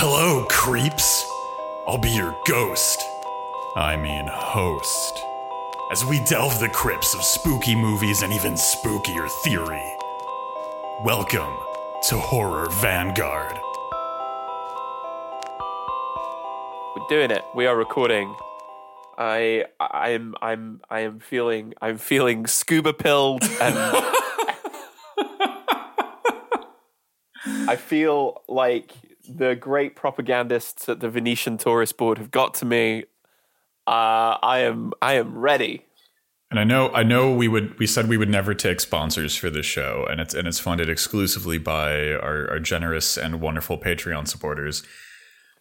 Hello, creeps. I'll be your ghost. I mean, host. As we delve the crypts of spooky movies and even spookier theory. Welcome to Horror Vanguard. We're doing it. We are recording. I I am I'm I am feeling I'm feeling scuba pilled and I feel like the great propagandists at the Venetian Tourist Board have got to me. Uh, I am I am ready. And I know I know we would we said we would never take sponsors for this show, and it's and it's funded exclusively by our, our generous and wonderful Patreon supporters.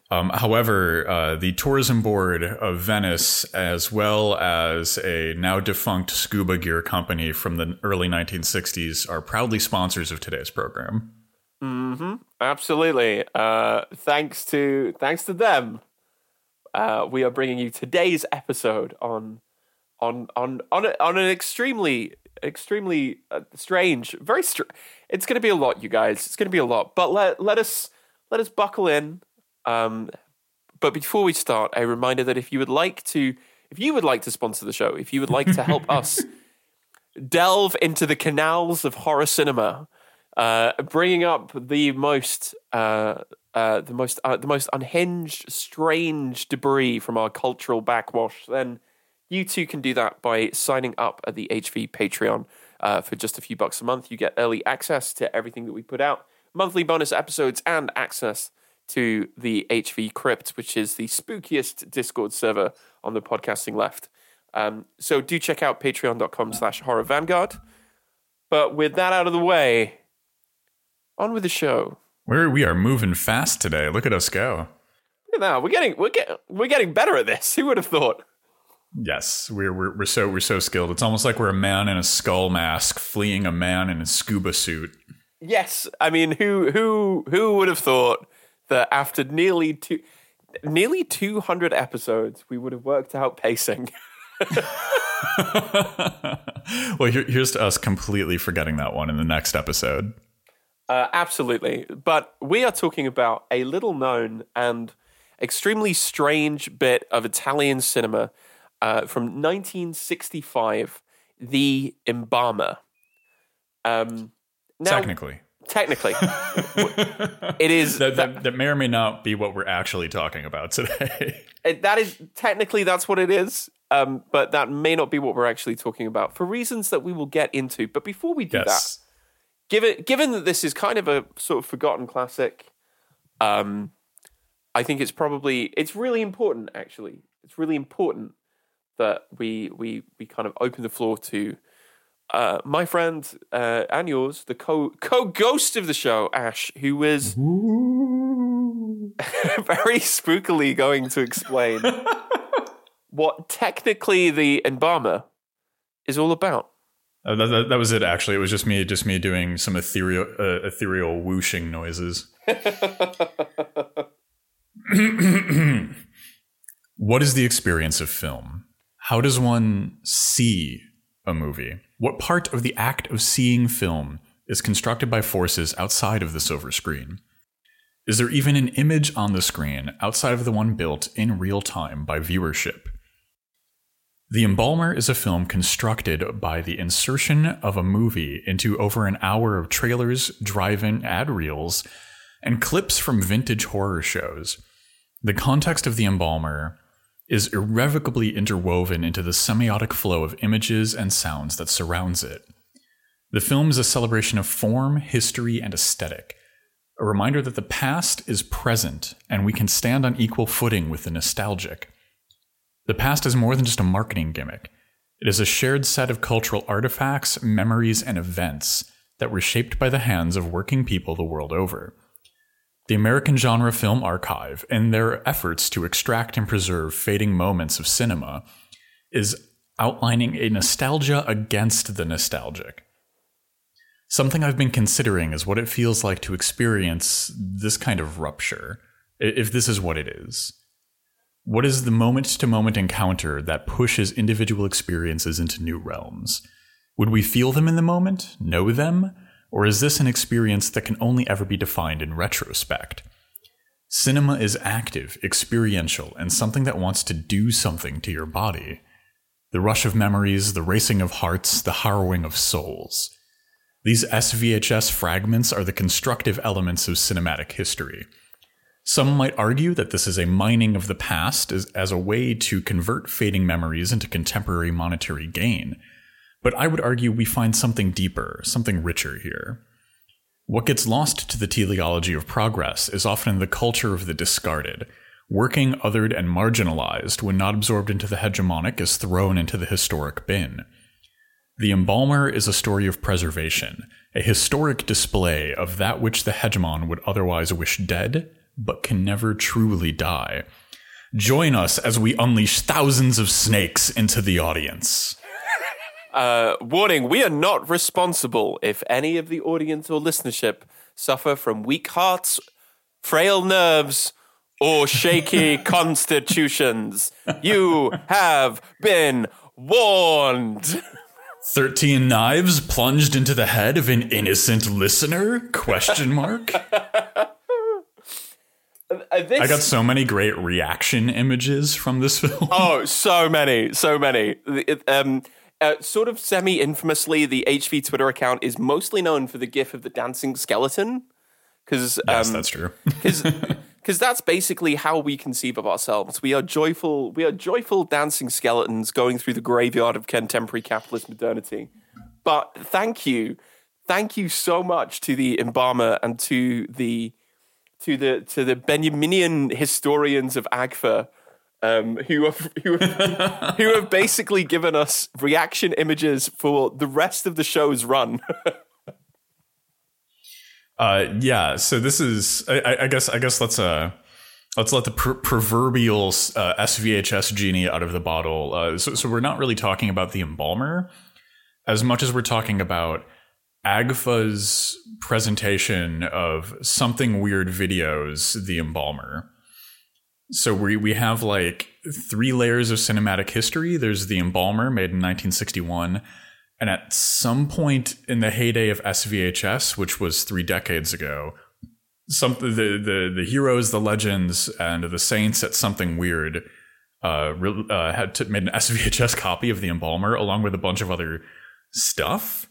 Um, however, uh, the tourism board of Venice, as well as a now defunct scuba gear company from the early 1960s, are proudly sponsors of today's program. Mm-hmm. Absolutely. Uh, thanks to thanks to them, uh, we are bringing you today's episode on on on on a, on an extremely extremely uh, strange, very str- It's going to be a lot, you guys. It's going to be a lot. But let let us let us buckle in. Um, but before we start, a reminder that if you would like to, if you would like to sponsor the show, if you would like to help us delve into the canals of horror cinema, uh, bringing up the most, uh, uh, the most, uh, the most unhinged, strange debris from our cultural backwash, then you too can do that by signing up at the HV Patreon. Uh, for just a few bucks a month, you get early access to everything that we put out, monthly bonus episodes, and access to the HV Crypt, which is the spookiest Discord server on the podcasting left. Um, so do check out patreon.com slash horror vanguard. But with that out of the way, on with the show. We're, we are moving fast today. Look at us go. Look at that. We're getting we're get, we're getting better at this. Who would have thought? Yes, we're, we're we're so we're so skilled. It's almost like we're a man in a skull mask fleeing a man in a scuba suit. Yes, I mean who who who would have thought that after nearly two nearly 200 episodes we would have worked out pacing. well, here, here's to us completely forgetting that one in the next episode. Uh, absolutely. But we are talking about a little known and extremely strange bit of Italian cinema uh, from 1965, The Embalmer. Um, now, technically. Technically. it is. That, that, that, may or may not be what we're actually talking about today. That is, technically, that's what it is. Um, but that may not be what we're actually talking about for reasons that we will get into. But before we do yes. that, given given that this is kind of a sort of forgotten classic, um, I think it's probably it's really important. Actually, it's really important that we we we kind of open the floor to uh, my friend uh, and yours, the co co ghost of the show, Ash, who was very spookily going to explain what technically the embalmer is all about. Uh, that, that, that, was it. Actually, it was just me, just me doing some ethereal, uh, ethereal whooshing noises. what is the experience of film? How does one see a movie? What part of the act of seeing film is constructed by forces outside of the silver screen? Is there even an image on the screen outside of the one built in real time by viewership? The Embalmer is a film constructed by the insertion of a movie into over an hour of trailers, drive in ad reels, and clips from vintage horror shows. The context of The Embalmer is irrevocably interwoven into the semiotic flow of images and sounds that surrounds it. The film is a celebration of form, history, and aesthetic, a reminder that the past is present and we can stand on equal footing with the nostalgic. The past is more than just a marketing gimmick. It is a shared set of cultural artifacts, memories, and events that were shaped by the hands of working people the world over. The American Genre Film Archive, in their efforts to extract and preserve fading moments of cinema, is outlining a nostalgia against the nostalgic. Something I've been considering is what it feels like to experience this kind of rupture, if this is what it is. What is the moment to moment encounter that pushes individual experiences into new realms? Would we feel them in the moment, know them, or is this an experience that can only ever be defined in retrospect? Cinema is active, experiential, and something that wants to do something to your body. The rush of memories, the racing of hearts, the harrowing of souls. These SVHS fragments are the constructive elements of cinematic history. Some might argue that this is a mining of the past as, as a way to convert fading memories into contemporary monetary gain. But I would argue we find something deeper, something richer here. What gets lost to the teleology of progress is often the culture of the discarded. Working, othered, and marginalized, when not absorbed into the hegemonic, is thrown into the historic bin. The Embalmer is a story of preservation, a historic display of that which the hegemon would otherwise wish dead, but can never truly die. Join us as we unleash thousands of snakes into the audience. Uh, warning: We are not responsible if any of the audience or listenership suffer from weak hearts, frail nerves, or shaky constitutions. You have been warned. 13 knives plunged into the head of an innocent listener? Question mark. Uh, this- I got so many great reaction images from this film. Oh, so many, so many. Um, uh, sort of semi infamously, the HV Twitter account is mostly known for the gif of the dancing skeleton. Because yes, um, that's true. because that's basically how we conceive of ourselves. We are joyful. We are joyful dancing skeletons going through the graveyard of contemporary capitalist modernity. But thank you, thank you so much to the embalmer and to the to the to the Benjaminian historians of Agfa. Um, who have who have, who have basically given us reaction images for the rest of the show's run. Uh, yeah. So this is, I, I guess, I guess let's uh, let's let the pr- proverbial uh, SVHS genie out of the bottle. Uh, so, so we're not really talking about the embalmer as much as we're talking about Agfa's presentation of something weird videos, the embalmer. So we we have like three layers of cinematic history. There's the embalmer made in 1961. And at some point in the heyday of SVHS, which was three decades ago, some the the the heroes, the legends, and the saints at something weird uh, uh, had made an SVHS copy of the embalmer along with a bunch of other stuff,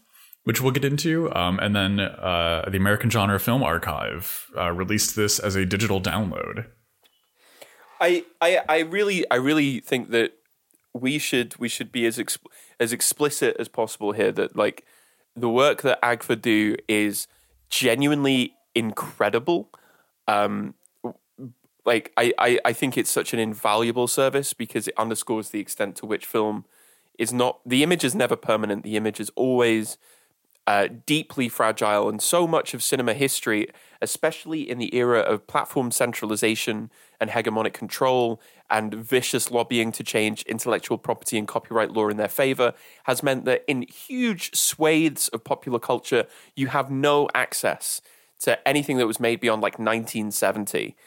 which we'll get into. Um, and then uh, the American Genre Film Archive uh, released this as a digital download. I, I I really I really think that we should we should be as exp- as explicit as possible here that like the work that Agfa do is genuinely incredible. Um, like I, I, I think it's such an invaluable service because it underscores the extent to which film is not the image is never permanent. The image is always uh, deeply fragile, and so much of cinema history, especially in the era of platform centralization and hegemonic control and vicious lobbying to change intellectual property and copyright law in their favor, has meant that in huge swathes of popular culture, you have no access to anything that was made beyond like 1970.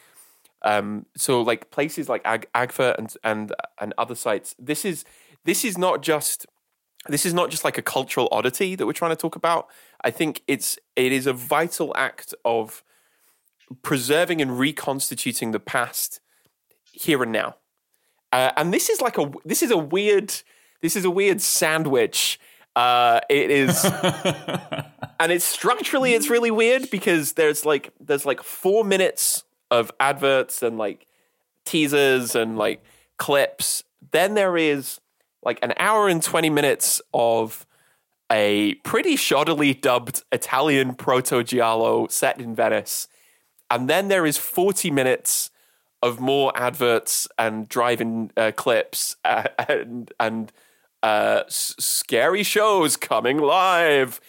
Um, so, like places like Ag- Agfa and and and other sites, this is this is not just this is not just like a cultural oddity that we're trying to talk about. I think it's it is a vital act of preserving and reconstituting the past here and now. Uh, and this is like a this is a weird this is a weird sandwich. Uh, it is, and it's structurally it's really weird because there's like there's like four minutes of adverts and like teasers and like clips. Then there is like an hour and 20 minutes of a pretty shoddily dubbed Italian proto giallo set in Venice. And then there is 40 minutes of more adverts and driving uh, clips uh, and, and uh, s- scary shows coming live.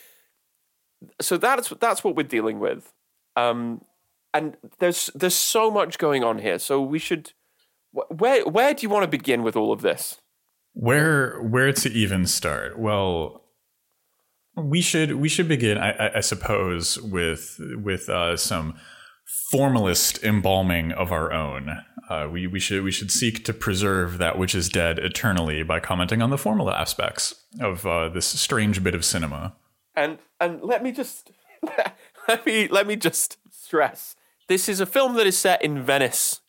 So that's that's what we're dealing with, um, and there's there's so much going on here. So we should where where do you want to begin with all of this? Where where to even start? Well, we should we should begin, I, I suppose, with with uh, some formalist embalming of our own. Uh, we we should we should seek to preserve that which is dead eternally by commenting on the formal aspects of uh, this strange bit of cinema. And and let me just let me let me just stress this is a film that is set in Venice.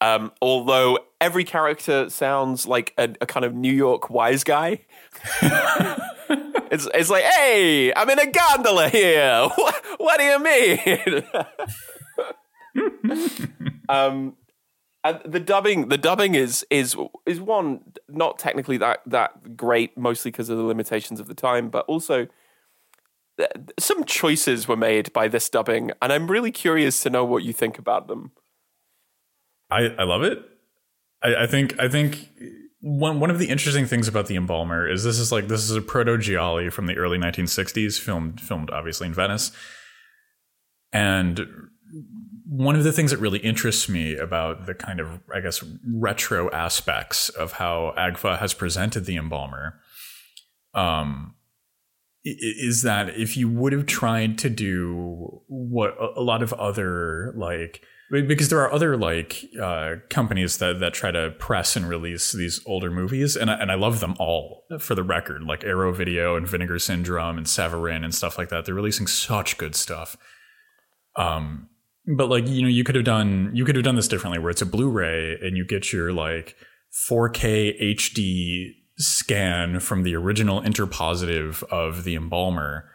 Um, although every character sounds like a, a kind of New York wise guy. it's it's like, hey, I'm in a gondola here. What, what do you mean? um, and the dubbing, the dubbing is is is one not technically that that great, mostly because of the limitations of the time, but also some choices were made by this dubbing, and I'm really curious to know what you think about them. I, I love it. I, I think I think one one of the interesting things about the embalmer is this is like this is a proto giallo from the early 1960s, filmed filmed obviously in Venice, and one of the things that really interests me about the kind of I guess retro aspects of how Agfa has presented the embalmer, um, is that if you would have tried to do what a lot of other like because there are other like uh, companies that that try to press and release these older movies and I, and I love them all for the record. Like Arrow Video and Vinegar Syndrome and Severin and stuff like that. They're releasing such good stuff. Um but like you know you could have done you could have done this differently where it's a Blu-ray and you get your like 4K HD scan from the original interpositive of the embalmer,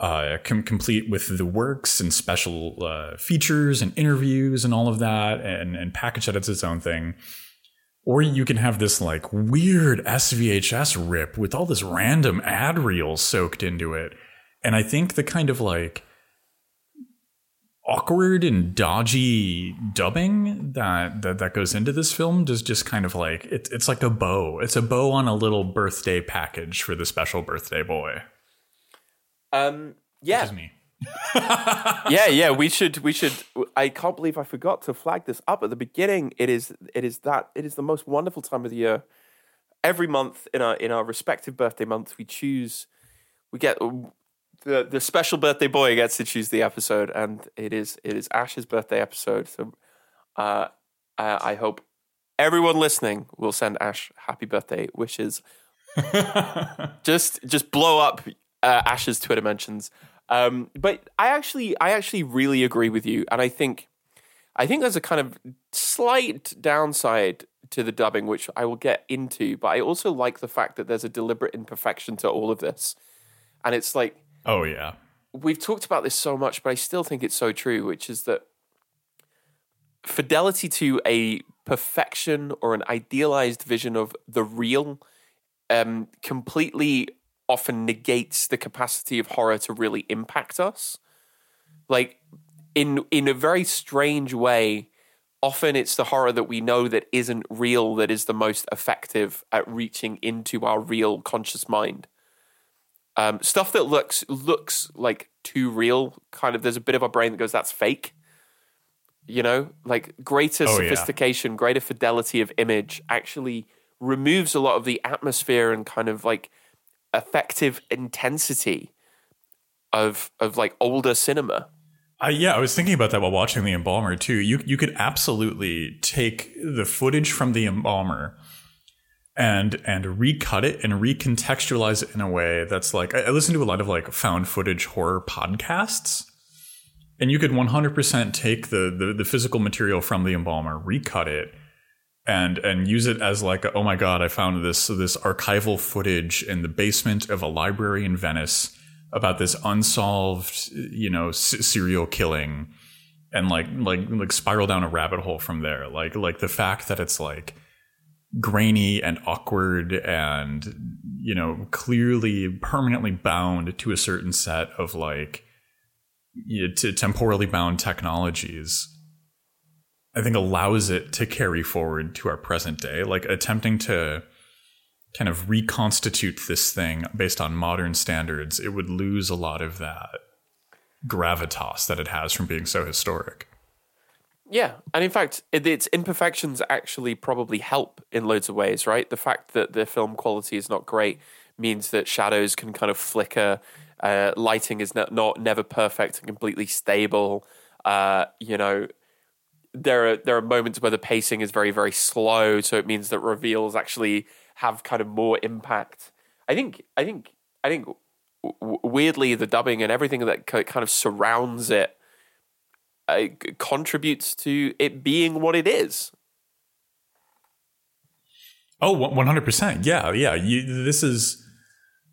uh, com- complete with the works and special uh, features and interviews and all of that, and, and package that as its own thing. Or you can have this like weird SVHS rip with all this random ad reels soaked into it. And I think the kind of like awkward and dodgy dubbing that, that that goes into this film does just kind of like it, it's like a bow. It's a bow on a little birthday package for the special birthday boy. Um, yeah, me. yeah, yeah. We should, we should. I can't believe I forgot to flag this up at the beginning. It is, it is that it is the most wonderful time of the year. Every month in our in our respective birthday months, we choose. We get the the special birthday boy gets to choose the episode, and it is it is Ash's birthday episode. So, uh, I, I hope everyone listening will send Ash happy birthday wishes. just just blow up uh, Ash's Twitter mentions. Um, but I actually I actually really agree with you, and I think I think there's a kind of slight downside to the dubbing, which I will get into. But I also like the fact that there's a deliberate imperfection to all of this, and it's like Oh yeah. We've talked about this so much, but I still think it's so true, which is that fidelity to a perfection or an idealized vision of the real um, completely often negates the capacity of horror to really impact us. Like in in a very strange way, often it's the horror that we know that isn't real that is the most effective at reaching into our real conscious mind. Um, stuff that looks looks like too real. Kind of, there's a bit of our brain that goes, "That's fake." You know, like greater Oh, yeah. sophistication, greater fidelity of image actually removes a lot of the atmosphere and kind of like effective intensity of of like older cinema. Uh, yeah, I was thinking about that while watching the embalmer too. You you could absolutely take the footage from the embalmer and and recut it and recontextualize it in a way that's like I, I listen to a lot of like found footage horror podcasts, and you could 100% take the, the the physical material from the embalmer, recut it, and and use it as like a, oh my god, I found this this archival footage in the basement of a library in Venice about this unsolved you know s- serial killing and like like like spiral down a rabbit hole from there. Like like the fact that it's like grainy and awkward and you know clearly permanently bound to a certain set of like you know, to temporally bound technologies i think allows it to carry forward to our present day like attempting to kind of reconstitute this thing based on modern standards it would lose a lot of that gravitas that it has from being so historic Yeah, and in fact, it, its imperfections actually probably help in loads of ways, right? The fact that the film quality is not great means that shadows can kind of flicker. Uh, lighting is not, not never perfect and completely stable. Uh, you know, there are there are moments where the pacing is very very slow, so it means that reveals actually have kind of more impact. I think I think I think w- weirdly the dubbing and everything that ki- kind of surrounds it uh, contributes to it being what it is. Oh, 100%. Yeah, yeah. You, this is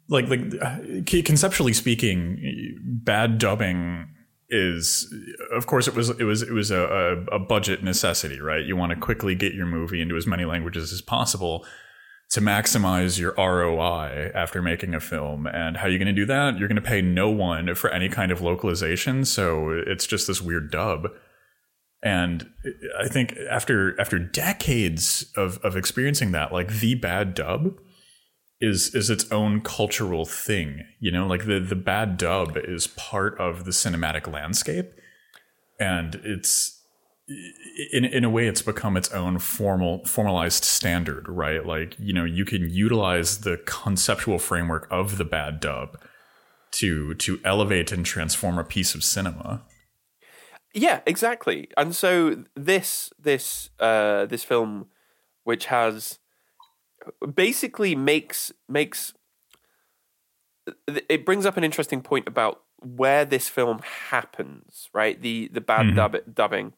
like like uh, conceptually speaking, bad dubbing is of course it was it was it was a, a, budget necessity, right? You want to quickly get your movie into as many languages as possible to maximize your ROI after making a film. And how are you going to do that? You're going to pay no one for any kind of localization, so it's just this weird dub. And I think after after decades of of experiencing that, like the bad dub is is its own cultural thing. You know, like the the bad dub is part of the cinematic landscape, and it's in in a way it's become its own formal formalized standard, right? Like you know, you can utilize the conceptual framework of the bad dub to to elevate and transform a piece of cinema. Yeah, exactly. And so this this uh, this film, which has basically makes makes it brings up an interesting point about where this film happens, right? The the bad mm-hmm. dub, dubbing,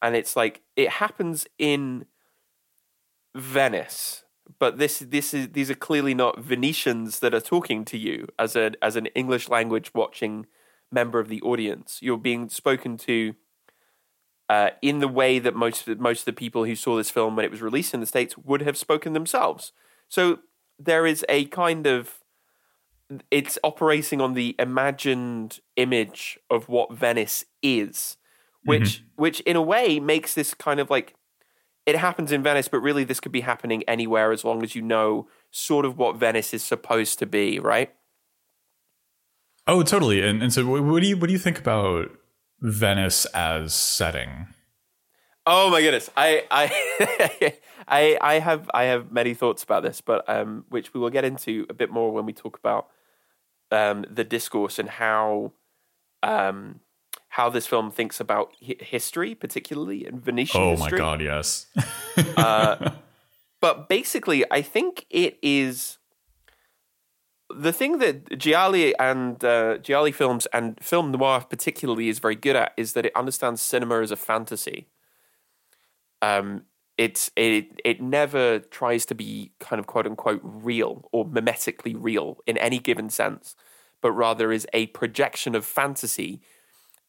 and it's like it happens in Venice, but this this is these are clearly not Venetians that are talking to you as a as an English language watching member of the audience. You're being spoken to uh, in the way that most most of the people who saw this film when it was released in the states would have spoken themselves. So there is a kind of it's operating on the imagined image of what Venice is, which mm-hmm. which in a way makes this kind of like it happens in Venice, but really this could be happening anywhere as long as you know sort of what Venice is supposed to be, right? Oh, totally. And and so, what do you what do you think about Venice as setting? Oh my goodness, I I I I have I have many thoughts about this, but um, which we will get into a bit more when we talk about um the discourse and how um how this film thinks about history, particularly in Venetian. Oh history. my god, yes. uh, but basically, I think it is the thing that Gialli and uh, Gialli films and film noir particularly is very good at is that it understands cinema as a fantasy. Um, it's it it never tries to be kind of quote unquote real or mimetically real in any given sense, but rather is a projection of fantasy,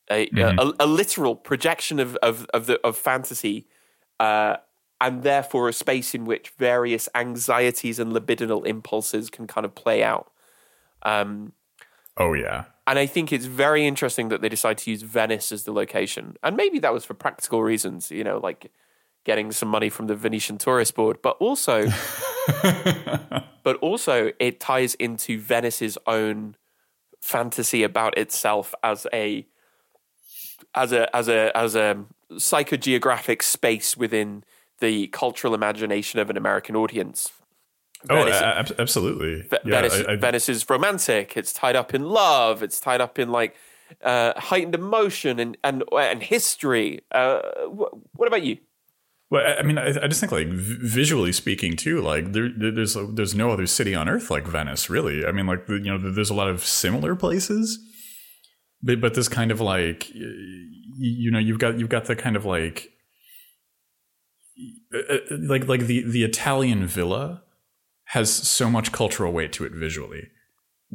a, mm-hmm. a, a, literal projection of of of the of fantasy. Uh, and therefore a space in which various anxieties and libidinal impulses can kind of play out. Um, oh yeah, and I think it's very interesting that they decide to use Venice as the location, and maybe that was for practical reasons, you know, like getting some money from the Venetian Tourist Board, but also, but also it ties into Venice's own fantasy about itself as a as a as a as a psychogeographic space within the cultural imagination of an American audience. Oh, Venice, ab- absolutely. V- yeah, Venice, I, I, Venice is romantic. It's tied up in love. It's tied up in like uh, heightened emotion and and and history. Uh, wh- what about you? Well, I mean, I, I just think like visually speaking too, like there, there's there's no other city on earth like Venice, really. I mean, like you know, there's a lot of similar places, but but this kind of like you know, you've got you've got the kind of like uh, uh, like like the the Italian villa has so much cultural weight to it visually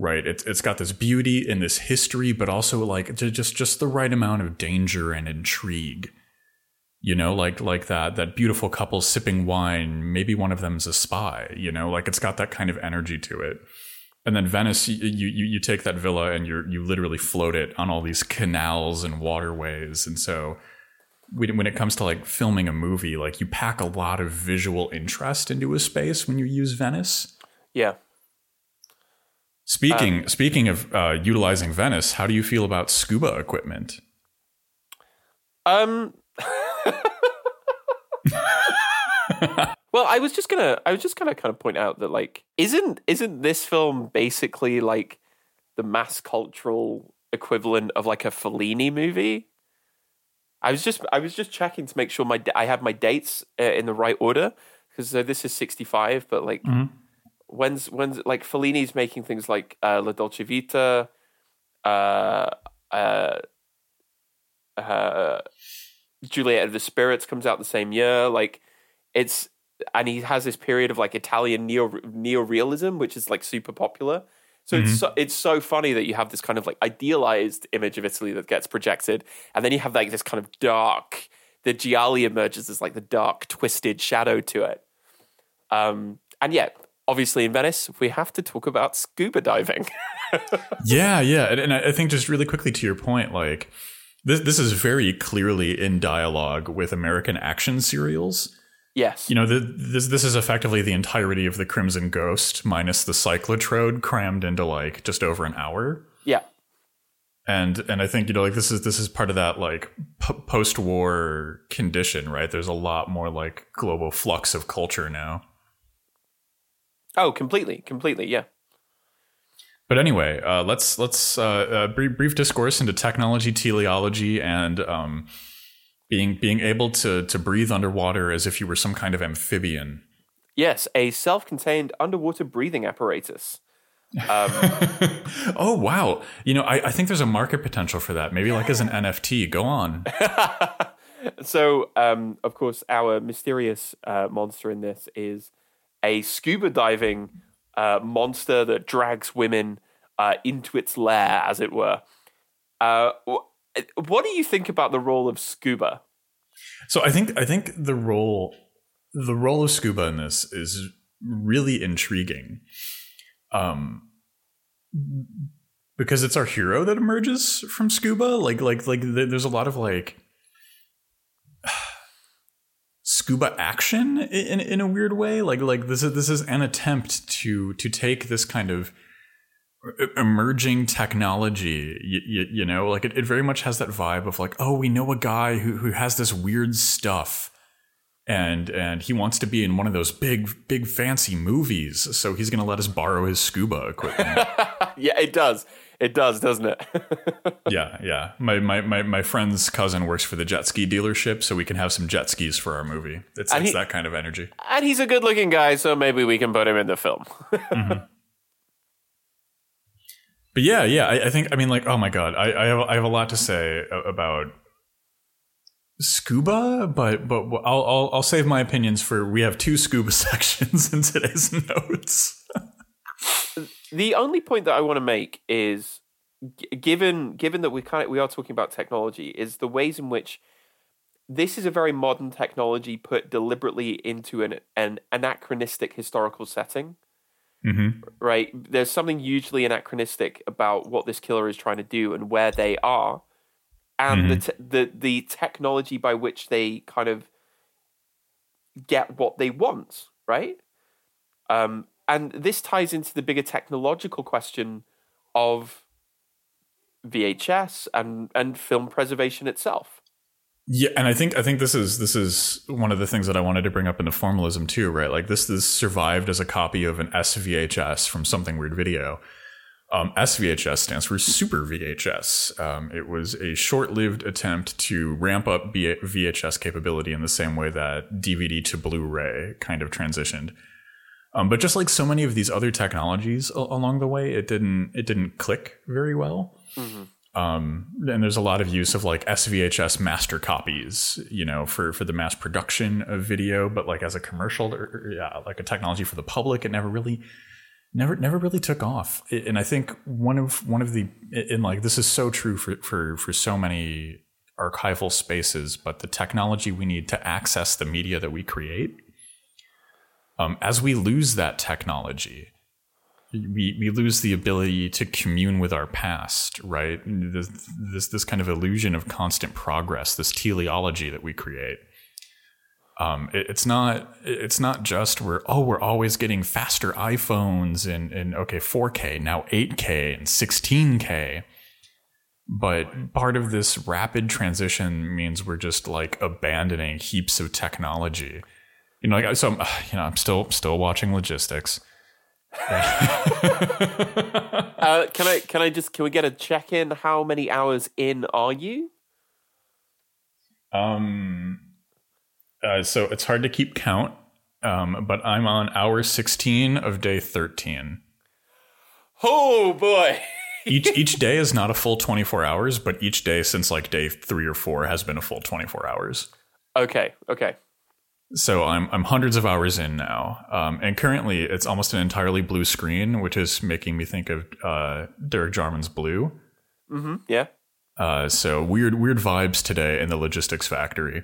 right? It's it's got this beauty and this history but also like just just the right amount of danger and intrigue you know like like that that beautiful couple sipping wine maybe one of them's a spy you know? Like it's got that kind of energy to it. And then Venice, you, you you take that villa and you you literally float it on all these canals and waterways, and so when it comes to like filming a movie, like you pack a lot of visual interest into a space when you use Venice. Yeah. Speaking um, speaking of uh, utilizing Venice, how do you feel about scuba equipment? Um. well, I was just gonna I was just gonna kind of point out that like isn't isn't this film basically like the mass cultural equivalent of like a Fellini movie? I was just I was just checking to make sure my I have my dates uh, in the right order because uh, this is 65 but like mm-hmm. when's when's like Fellini's making things like uh, La Dolce Vita uh, uh, uh, Juliet of the Spirits comes out the same year. Like it's and he has this period of like Italian neo neorealism, which is like super popular. So mm-hmm. it's so, it's so funny that you have this kind of like idealized image of Italy that gets projected, and then you have like this kind of dark. The Gialli emerges as like the dark, twisted shadow to it. Um, and yet, obviously, in Venice, we have to talk about scuba diving. yeah, yeah, and, and I think just really quickly to your point, like this this is very clearly in dialogue with American action serials Yes. You know, the, this this is effectively the entirety of the Crimson Ghost minus the cyclotrode crammed into like just over an hour. Yeah. And and I think you know like this is this is part of that like p- post-war condition, right? There's a lot more like global flux of culture now. Oh, completely, completely, yeah. But anyway, uh, let's let's uh, uh, brief, brief discourse into technology, teleology, and um, being being able to to breathe underwater as if you were some kind of amphibian. Yes, a self-contained underwater breathing apparatus. Um, oh wow! You know, I, I think there's a market potential for that. Maybe like as an NFT. Go on. so, um, of course, our mysterious uh, monster in this is a scuba diving uh, monster that drags women uh, into its lair, as it were. Uh, what do you think about the role of scuba? So I think I think the role the role of scuba in this is really intriguing. Um because it's our hero that emerges from scuba like like like there's a lot of like scuba action in in a weird way like like this is this is an attempt to to take this kind of emerging technology you, you, you, know? Like it, it very much has that vibe of like oh we know a guy who, who has this weird stuff and and he wants to be in one of those big big fancy movies so he's going to let us borrow his scuba equipment. Yeah it does. It does doesn't it? Yeah yeah. My, my my my friend's cousin works for the jet ski dealership so we can have some jet skis for our movie. It's, it's he, that kind of energy. and he's a good looking guy so maybe we can put him in the film. Mm-hmm. But yeah, yeah, I, I, think I mean like oh my god, I I have, I have a lot to say about scuba, but but I'll I'll, I'll save my opinions for we have two scuba sections in today's notes. the only point that I want to make is given given that we kind of, we are talking about technology is the ways in which this is a very modern technology put deliberately into an, an anachronistic historical setting. Mm-hmm. Right? There's something hugely anachronistic about what this killer is trying to do and where they are, and mm-hmm. the, te- the the technology by which they kind of get what they want. Right? Um, and this ties into the bigger technological question of VHS and and film preservation itself. Yeah, and I think I think this is this is one of the things that I wanted to bring up in the formalism too, right? Like this this survived as a copy of an SVHS from Something Weird Video. Um, SVHS stands for Super VHS. Um, it was a short-lived attempt to ramp up VHS capability in the same way that DVD to Blu-ray kind of transitioned. Um, but just like so many of these other technologies along the way, it didn't it didn't click very well. Mm-hmm. Um, and there's a lot of use of like SVHS master copies, you know, for for the mass production of video, but like as a commercial, or, yeah, like a technology for the public, it never really, never never really took off. And I think one of one of the and like this is so true for for for so many archival spaces, but the technology we need to access the media that we create, um, as we lose that technology we, we lose the ability to commune with our past, right? This, this, this kind of illusion of constant progress, this teleology that we create. Um, it, it's not it's not just we're oh we're always getting faster iPhones and and okay 4K now 8K and 16K, but part of this rapid transition means we're just like abandoning heaps of technology. You know, like so you know I'm still still watching logistics uh, can I can I just can we get a check in? How many hours in are you? Um, uh, so it's hard to keep count. Um, but I'm on hour 16 of day 13. Oh boy, each each day is not a full 24 hours, but each day since like day 3 or 4 has been a full 24 hours. Okay, okay. So I'm I'm hundreds of hours in now, um, and currently it's almost an entirely blue screen, which is making me think of uh, Derek Jarman's Blue. Mm-hmm. Yeah. Uh, so weird weird vibes today in the logistics factory.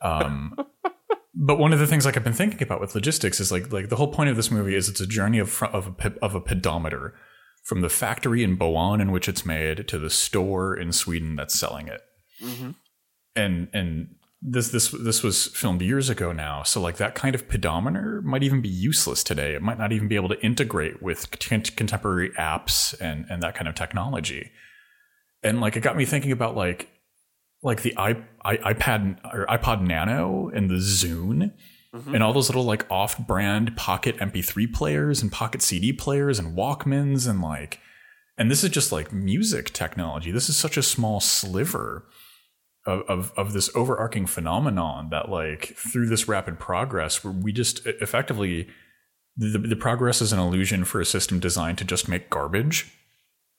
Um, but one of the things like I've been thinking about with logistics is like like the whole point of this movie is it's a journey of of a, of a pedometer from the factory in Bao'an in which it's made to the store in Sweden that's selling it. Mm-hmm. And and this this this was filmed years ago now, so like that kind of pedometer might even be useless today. It might not even be able to integrate with contemporary apps and and that kind of technology. And like it got me thinking about like like the I, I, iPad or iPod Nano and the Zune mm-hmm. and all those little like off-brand pocket MP3 players and pocket CD players and Walkmans and like and this is just like music technology. This is such a small sliver of, of, of this overarching phenomenon that like through this rapid progress where we just effectively the, the progress is an illusion for a system designed to just make garbage.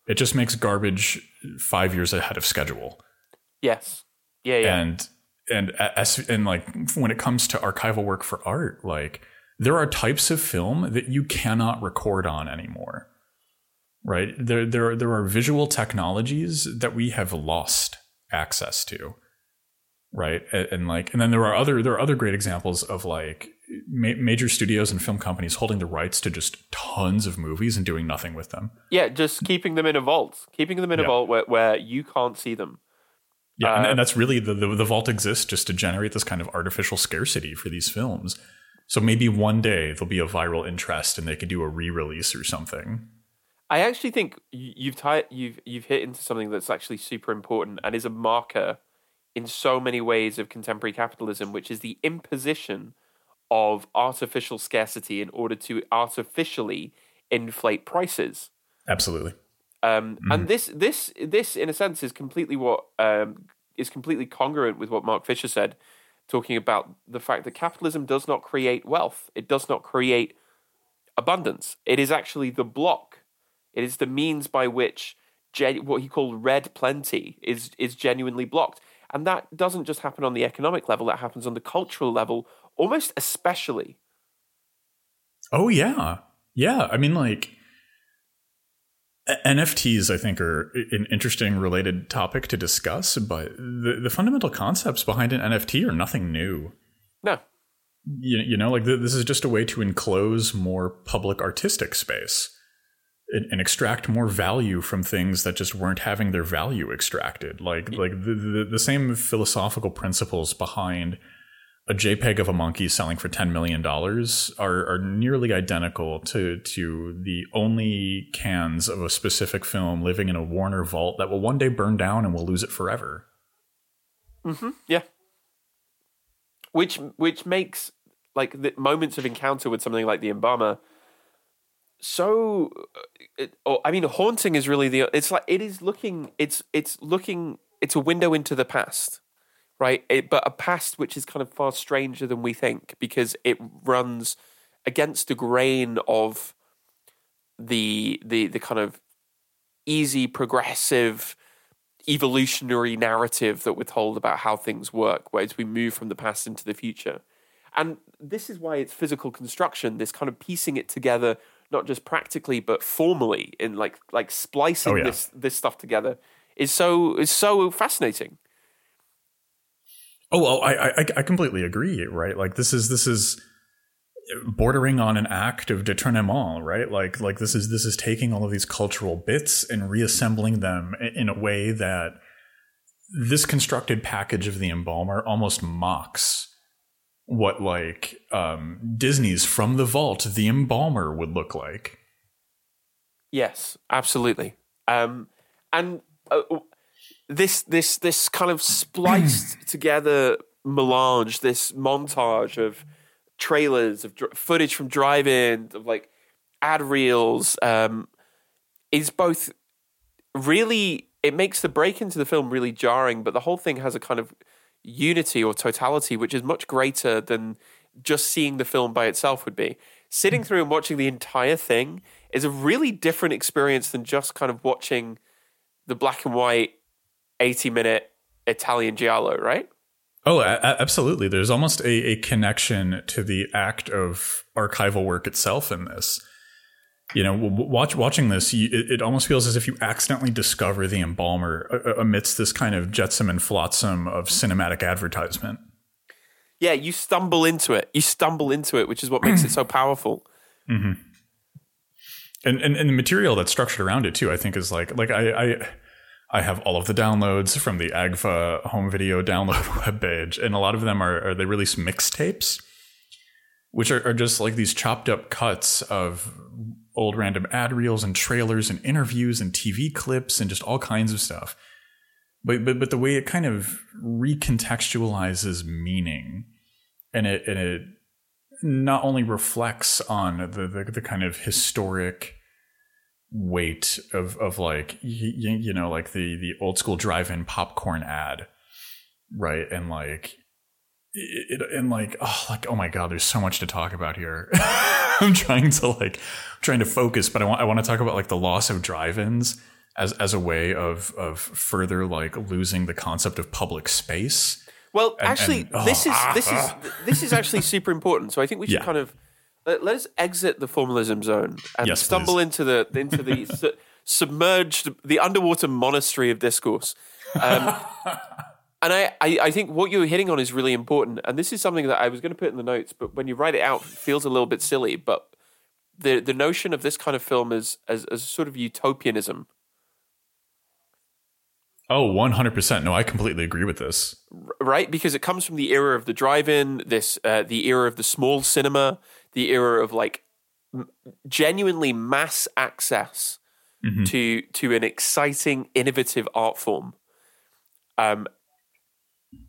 It just makes garbage five years ahead of schedule. Yes. Yeah yeah. And and as and like when it comes to archival work for art like there are types of film that you cannot record on anymore. Right? There there there are visual technologies that we have lost access to right? And, and, like and then there are other there are other great examples of like ma- major studios and film companies holding the rights to just tons of movies and doing nothing with them. Yeah just keeping them in a vault. Keeping them in yeah. a vault where, where you can't see them. Yeah uh, and, and, that's really the, the the vault exists just to generate this kind of artificial scarcity for these films. So maybe one day there'll be a viral interest and they could do a re-release or something I actually think you've tied, you've you've hit into something that's actually super important and is a marker in so many ways of contemporary capitalism, which is the imposition of artificial scarcity in order to artificially inflate prices. Absolutely. Um, mm. And this this this in a sense is completely what um, is completely congruent with what Mark Fisher said, talking about the fact that capitalism does not create wealth. It does not create abundance. It is actually the block it is the means by which gen- what he called red plenty is is genuinely blocked. And that doesn't just happen on the economic level, that happens on the cultural level, almost especially. Oh, yeah. Yeah. I mean, like, NFTs, I think, are an interesting related topic to discuss, but the, the fundamental concepts behind an NFT are nothing new. No. You, you know, like, this is just a way to enclose more public artistic space and, extract more value from things that just weren't having their value extracted. Like like the, the, the same philosophical principles behind a JPEG of a monkey selling for ten million dollars are, are nearly identical to to the only cans of a specific film living in a Warner vault that will one day burn down and we'll lose it forever. Mm-hmm. Yeah. Which which makes like the moments of encounter with something like the embalmer so uh, it, oh, i mean haunting is really the it's like it is looking it's it's looking it's a window into the past right? It, but a past which is kind of far stranger than we think because it runs against the grain of the the the kind of easy progressive evolutionary narrative that we're told about how things work whereas we move from the past into the future. And this is why it's physical construction this kind of piecing it together not just practically but formally in like like splicing oh, yeah. this this stuff together is so is so fascinating. Oh well, I, I I completely agree. Right, like this is this is bordering on an act of détournement, right? Like like this is this is taking all of these cultural bits and reassembling them in a way that this constructed package of the embalmer almost mocks what like um, Disney's From the Vault, the embalmer would look like. Yes, absolutely. Um, and uh, this this this kind of spliced together melange, this montage of trailers of dr- footage from drive-in, of like ad reels, um, is both really. It makes the break into the film really jarring, but the whole thing has a kind of unity or totality which is much greater than just seeing the film by itself would be. Sitting through and watching the entire thing is a really different experience than just kind of watching the black and white 80 minute Italian giallo, right? Oh, a- absolutely. There's almost a, a connection to the act of archival work itself in this. You know, watch, watching this, you, it, it, almost feels as if you accidentally discover the embalmer amidst this kind of jetsam and flotsam of cinematic advertisement. Yeah, you stumble into it. You stumble into it, which is what makes it so powerful. Mm-hmm. And, and and the material that's structured around it too, I think, is like like I, I I have all of the downloads from the Agfa home video download webpage, and a lot of them are, are they release mixtapes, which are, are just like these chopped up cuts of old random ad reels and trailers and interviews and TV clips and just all kinds of stuff. But but but the way it kind of recontextualizes meaning, and it and it not only reflects on the the, the kind of historic weight of of like you, you know like the the old school drive-in popcorn ad right and like it, and like oh like oh my god there's so much to talk about here i'm trying to like I'm trying to focus but i want i want to talk about like the loss of drive-ins as as a way of of further like losing the concept of public space well and, actually and, oh, this is this is this is actually super important so i think we should yeah. kind of let, us exit the formalism zone and yes, stumble please. into the into the su- submerged, the underwater monastery of discourse. Um, and I, I, I, think what you're hitting on is really important. And this is something that I was going to put in the notes, but when you write it out, it feels a little bit silly. But the the notion of this kind of film is as, as sort of utopianism. Oh, 100%. No, I completely agree with this. Right? Because it comes from the era of the drive in, this uh, the era of the small cinema, the era of like m- genuinely mass access mm-hmm. to to an exciting, innovative art form. Um,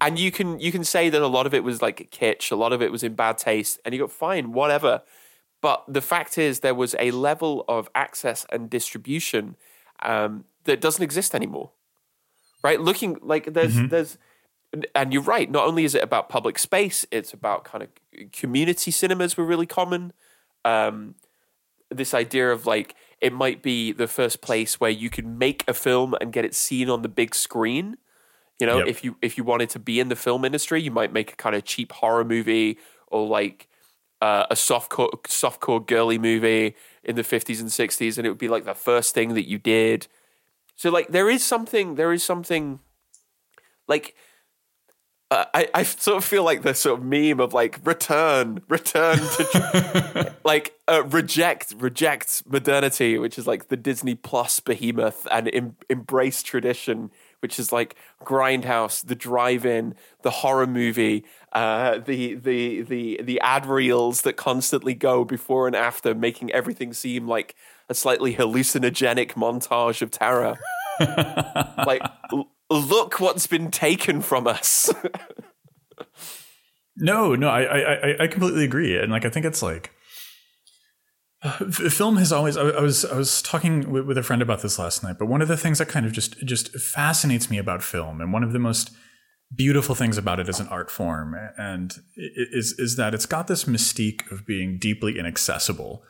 and you can you can say that a lot of it was like kitsch, a lot of it was in bad taste, and you go fine, whatever. But the fact is, there was a level of access and distribution um, that doesn't exist anymore. Right? Looking like there's mm-hmm. there's and you're right. Not only is it about public space, it's about kind of community cinemas were really common. Um, this idea of like it might be the first place where you could make a film and get it seen on the big screen. You know, yep. if you if you wanted to be in the film industry, you might make a kind of cheap horror movie or like uh, a softcore softcore girly movie in the 50s and 60s and it would be like the first thing that you did. So like there is something there is something like uh, I, I sort of feel like the sort of meme of like return, return to like uh, reject, reject modernity, which is like the Disney Plus behemoth, and em- embrace tradition, which is like Grindhouse, the drive-in, the horror movie, uh, the the the the ad reels that constantly go before and after, making everything seem like a slightly hallucinogenic montage of terror. like look what's been taken from us. no, no, I, I, I completely agree, and like I think it's like uh, film has always. I, was I was talking with, a friend about this last night, but one of the things that kind of just just fascinates me about film, and one of the most beautiful things about it as an art form, and is is that it's got this mystique of being deeply inaccessible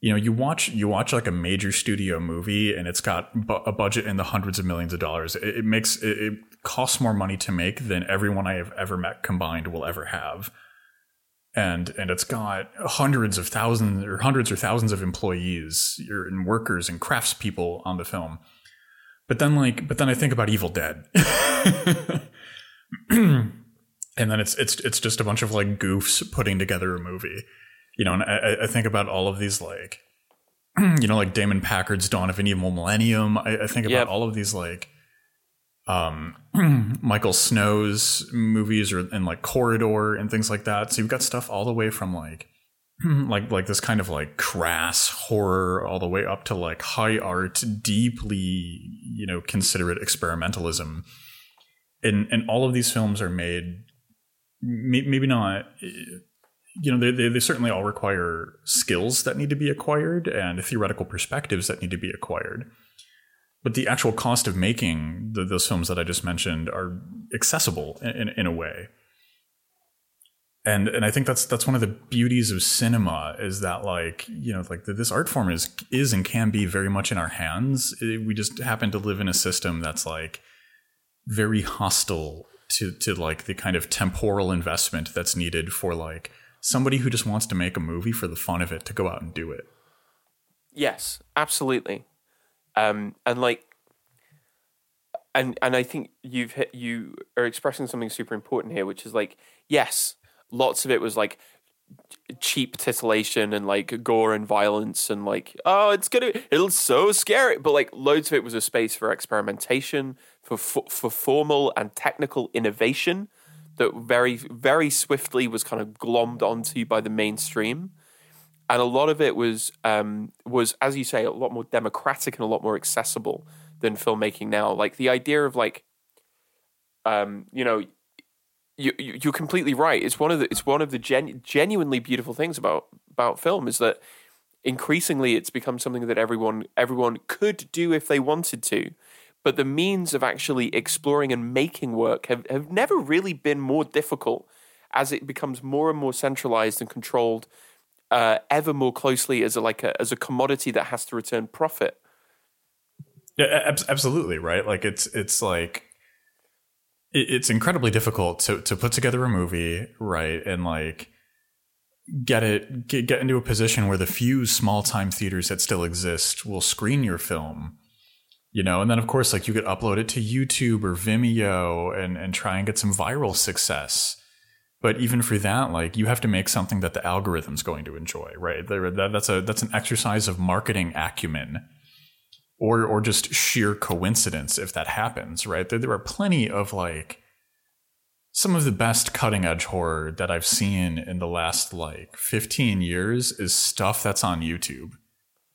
you know you watch you watch like a major studio movie and it's got a budget in the hundreds of millions of dollars it, makes it, costs more money to make than everyone i have ever met combined will ever have and and it's got hundreds of thousands or hundreds or thousands of employees and workers and craftspeople on the film but then like but then i think about evil dead and then it's it's it's just a bunch of like goofs putting together a movie you know, and I, I think about all of these like, you know, like Damon Packard's Dawn of an Evil Millennium. I, I think about yep. all of these like, um, Michael Snow's movies or and like Corridor and things like that. So you've got stuff all the way from like, like like this kind of like crass horror all the way up to like high art, deeply you know considerate experimentalism. And and all of these films are made maybe not you know, they, they, certainly all require skills that need to be acquired and theoretical perspectives that need to be acquired. But the actual cost of making the, those films that I just mentioned are accessible in, in, in a way. and and I think that's that's one of the beauties of cinema is that like you know like this art form is is and can be very much in our hands. It, we just happen to live in a system that's like very hostile to to like the kind of temporal investment that's needed for like somebody who just wants to make a movie for the fun of it to go out and do it. Yes, absolutely. Um, and like, and and I think you've hit, you are expressing something super important here, which is like, yes, lots of it was like cheap titillation and like gore and violence and like oh it's gonna it'll so scary but like loads of it was a space for experimentation for for formal and technical innovation that very very swiftly was kind of glommed onto by the mainstream and a lot of it was um, was as you say a lot more democratic and a lot more accessible than filmmaking now like the idea of like um, you know you, you're completely right. It's one of the it's one of the gen, genuinely beautiful things about about film is that increasingly it's become something that everyone everyone could do if they wanted to, but the means of actually exploring and making work have, have never really been more difficult as it becomes more and more centralized and controlled uh, ever more closely as a like a, as a commodity that has to return profit. Yeah, absolutely right. Like it's it's like it's incredibly difficult to to put together a movie right and like get it get, get into a position where the few small time theaters that still exist will screen your film you know and then of course like you could upload it to youtube or vimeo and and try and get some viral success but even for that like you have to make something that the algorithm's going to enjoy right that's a that's an exercise of marketing acumen or or just sheer coincidence if that happens, right? There, there are plenty of like some of the best cutting edge horror that I've seen in the last like 15 years is stuff that's on YouTube.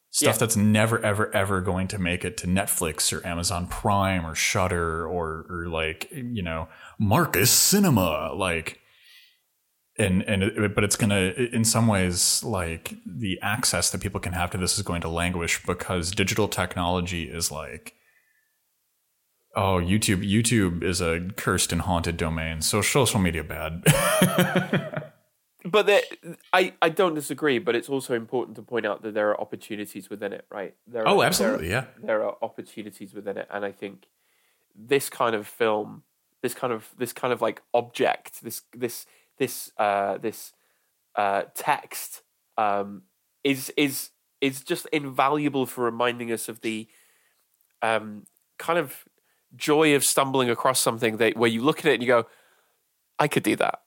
Stuff yeah. that's never ever ever going to make it to Netflix or Amazon Prime or Shudder or or like you know Marcus Cinema like and and it, but it's going to in some ways like the access that people can have to this is going to languish because digital technology is like oh youtube youtube is a cursed and haunted domain. So social media bad. But there, I, I don't disagree but it's also important to point out that there are opportunities within it right? There oh are, absolutely there are, yeah. there are opportunities within it. And i think this kind of film this kind of this kind of like object this this this uh, this uh, text um, is is is just invaluable for reminding us of the um, kind of joy of stumbling across something that where you look at it and you go, I could do that.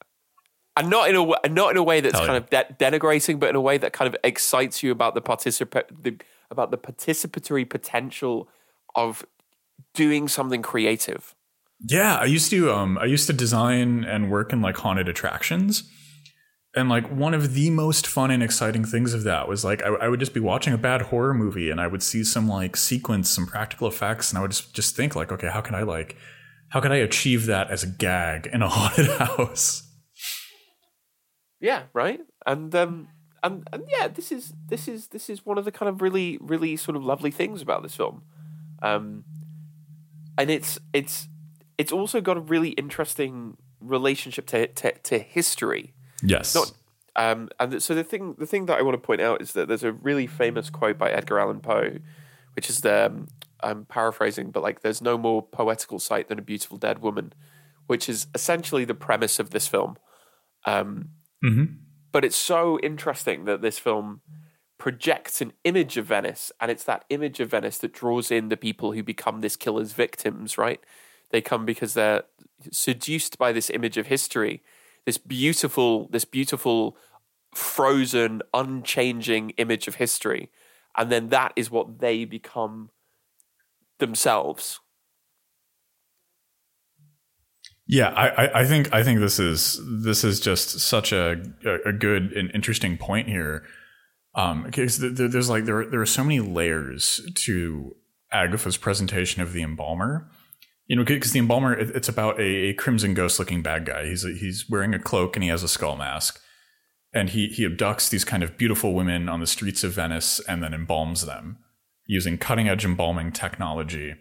And not in a way, not in a way that's kind yeah. of de- denigrating, but in a way that kind of excites you about the participate the, about the participatory potential of doing something creative. Yeah, I used to um I used to design and work in like haunted attractions. And like one of the most fun and exciting things of that was like I, I, would just be watching a bad horror movie and I would see some like sequence, some practical effects, and I would just just think like, okay, how can I like how can I achieve that as a gag in a haunted house? Yeah, right. And um and, and yeah, this is this is this is one of the kind of really really sort of lovely things about this film. Um and it's it's it's also got a really interesting relationship to to, to history. Yes. Not, um, and so the thing the thing that I want to point out is that there's a really famous quote by Edgar Allan Poe, which is the um, I'm paraphrasing, but like there's no more poetical sight than a beautiful dead woman, which is essentially the premise of this film. Um, mm-hmm. But it's so interesting that this film projects an image of Venice, and it's that image of Venice that draws in the people who become this killer's victims, right? They come because they're seduced by this image of history, this beautiful, this beautiful, frozen, unchanging image of history, and then that is what they become themselves. Yeah, I, I think I think this is this is just such a a good and interesting point here, um, because there's like there there are so many layers to Agfa's presentation of the embalmer, you know, because the embalmer, it's about a, a crimson ghost looking bad guy. He's a, he's wearing a cloak and he has a skull mask, and he he abducts these kind of beautiful women on the streets of Venice and then embalms them using cutting edge embalming technology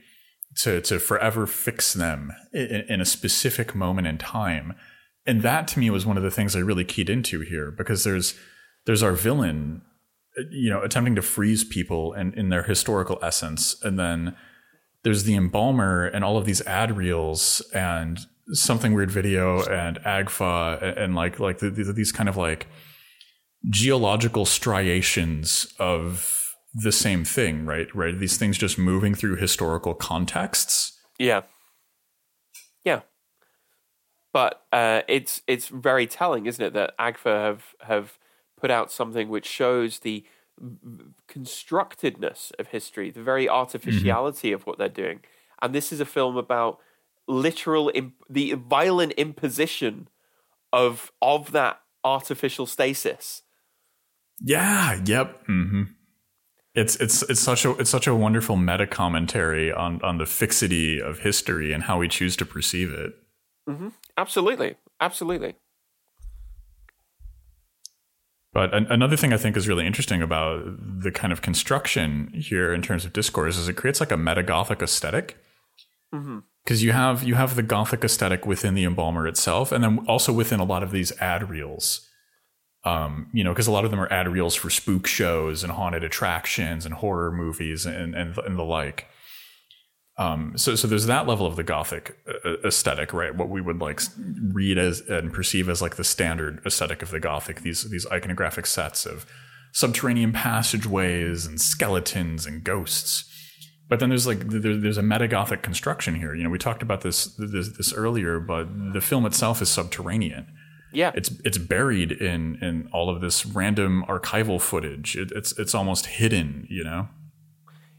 to to forever fix them in, in a specific moment in time. and that to me was one of the things I really keyed into here because there's there's our villain, you know, attempting to freeze people and in, in their historical essence, and then there's the embalmer and all of these ad reels and something weird video and agfa and, and like like the, the, these kind of like geological striations of the same thing, right? Right. These things just moving through historical contexts. Yeah. Yeah but uh, it's it's very telling, isn't it, that Agfa have have put out something which shows the constructedness of history, the very artificiality mm-hmm. of what they're doing, and this is a film about literal imp- the violent imposition of of that artificial stasis. Yeah. Yep. Mm-hmm. It's it's it's such a it's such a wonderful meta commentary on on the fixity of history and how we choose to perceive it. Mm-hmm. Absolutely, absolutely. But an- another thing I think is really interesting about the kind of construction here in terms of discourse is it creates like a meta gothic aesthetic. Because mm-hmm. you have you have the gothic aesthetic within the embalmer itself, and then also within a lot of these ad reels. Um, you know, because a lot of them are ad reels for spook shows and haunted attractions and horror movies and and, and the like. Um, so, so there's that level of the Gothic uh, uh, aesthetic, right? What we would like read as and perceive as like the standard aesthetic of the Gothic. These these iconographic sets of subterranean passageways and skeletons and ghosts. But then there's like there's a meta Gothic construction here. You know, we talked about this, this this earlier, but the film itself is subterranean. Yeah, it's it's buried in in all of this random archival footage. It, it's it's almost hidden. You know.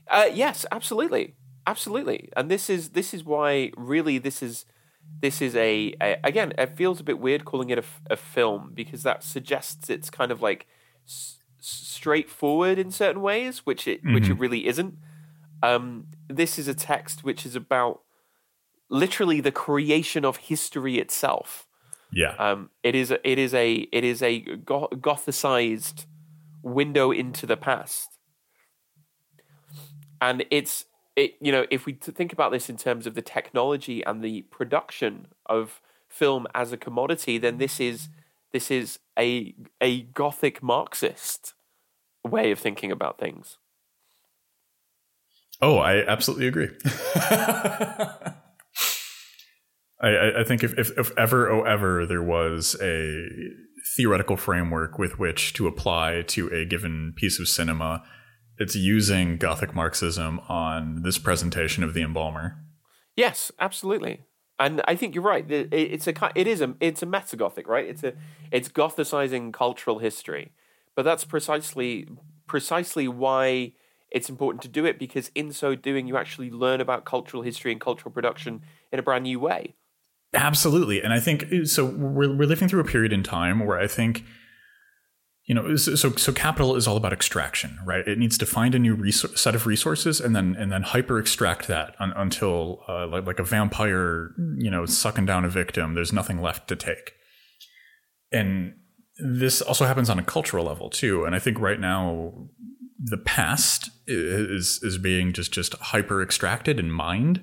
Uh, yes, absolutely absolutely and this is this is why really this is this is a, a again it feels a bit weird calling it a, a film because that suggests it's kind of like s- straightforward in certain ways which it mm-hmm. which it mm-hmm. really isn't um, this is a text which is about literally the creation of history itself yeah um, it is a, it is a it is a gothicized window into the past and it's it you know if we think about this in terms of the technology and the production of film as a commodity then this is this is a a gothic marxist way of thinking about things. Oh i absolutely agree. I, I think if, if, if ever oh ever there was a theoretical framework with which to apply to a given piece of cinema it's using Gothic Marxism on this presentation of the embalmer. Yes, absolutely. And I think you're right. It's a it is a it's a meta Gothic, right? It's a it's Gothicizing cultural history, but that's precisely precisely why it's important to do it because in so doing you actually learn about cultural history and cultural production in a brand new way. Absolutely, and I think so. We're we're living through a period in time where I think you know so so capital is all about extraction right? It needs to find a new set of resources and then and then hyper extract that un, until uh, like, like a vampire you know sucking down a victim there's nothing left to take. And this also happens on a cultural level too and i think right now the past is is being just just hyper extracted and mined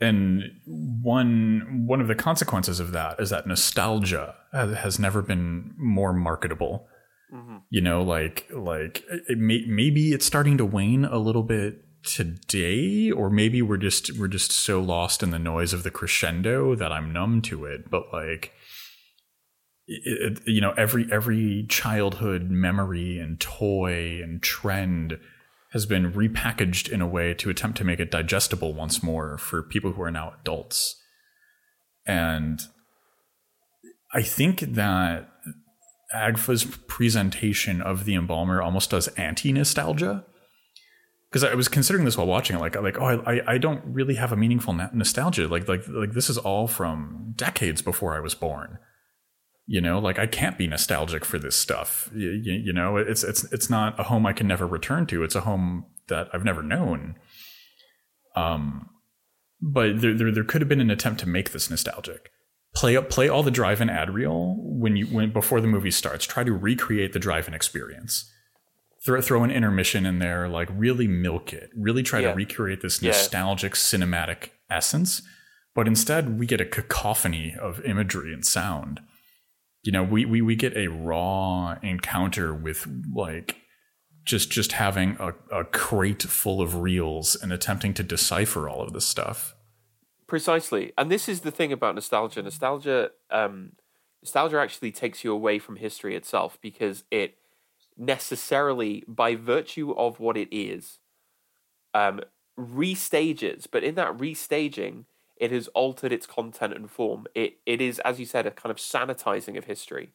and one one of the consequences of that is that nostalgia has never been more marketable. Mm-hmm. You know, like like it may, maybe it's starting to wane a little bit today, or maybe we're just we're just so lost in the noise of the crescendo that I'm numb to it. But like, it, you know, every every childhood memory and toy and trend has been repackaged in a way to attempt to make it digestible once more for people who are now adults. And I think that Agfa's presentation of the embalmer almost does anti nostalgia. Because I was considering this while watching it, like, like oh, I, I don't really have a meaningful nostalgia. Like, like, like this is all from decades before I was born you know like i can't be nostalgic for this stuff. You, you, you, know it's it's it's not a home i can never return to. It's a home that i've never known. Um but there, there, there could have been an attempt to make this nostalgic. Play up play all the drive-in ad reel when you when before the movie starts. Try to recreate the drive-in experience. Throw throw an intermission in there like really milk it. Really try yeah. to recreate this nostalgic yeah. cinematic essence. But instead, we get a cacophony of imagery and sound. You know, we, we, we get a raw encounter with like just just having a, a crate full of reels and attempting to decipher all of this stuff. Precisely, and this is the thing about nostalgia. Nostalgia, um, nostalgia actually takes you away from history itself because it necessarily, by virtue of what it is, um, restages. But in that restaging, it has altered its content and form. It it is, as you said, a kind of sanitizing of history